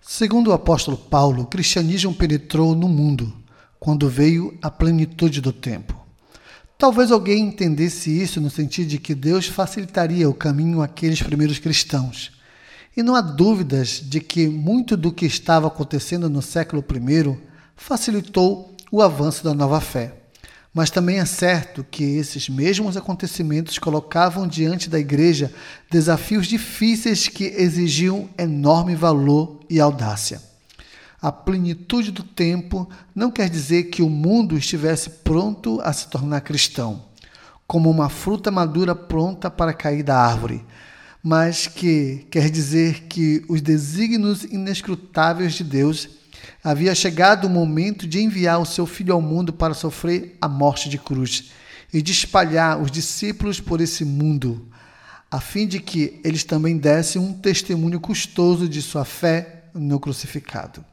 Segundo o apóstolo Paulo, o cristianismo penetrou no mundo quando veio a plenitude do tempo. Talvez alguém entendesse isso no sentido de que Deus facilitaria o caminho àqueles primeiros cristãos. E não há dúvidas de que muito do que estava acontecendo no século I facilitou o avanço da nova fé. Mas também é certo que esses mesmos acontecimentos colocavam diante da igreja desafios difíceis que exigiam enorme valor e audácia. A plenitude do tempo não quer dizer que o mundo estivesse pronto a se tornar cristão, como uma fruta madura pronta para cair da árvore, mas que quer dizer que os desígnios inescrutáveis de Deus havia chegado o momento de enviar o seu filho ao mundo para sofrer a morte de cruz e de espalhar os discípulos por esse mundo, a fim de que eles também dessem um testemunho custoso de sua fé no crucificado.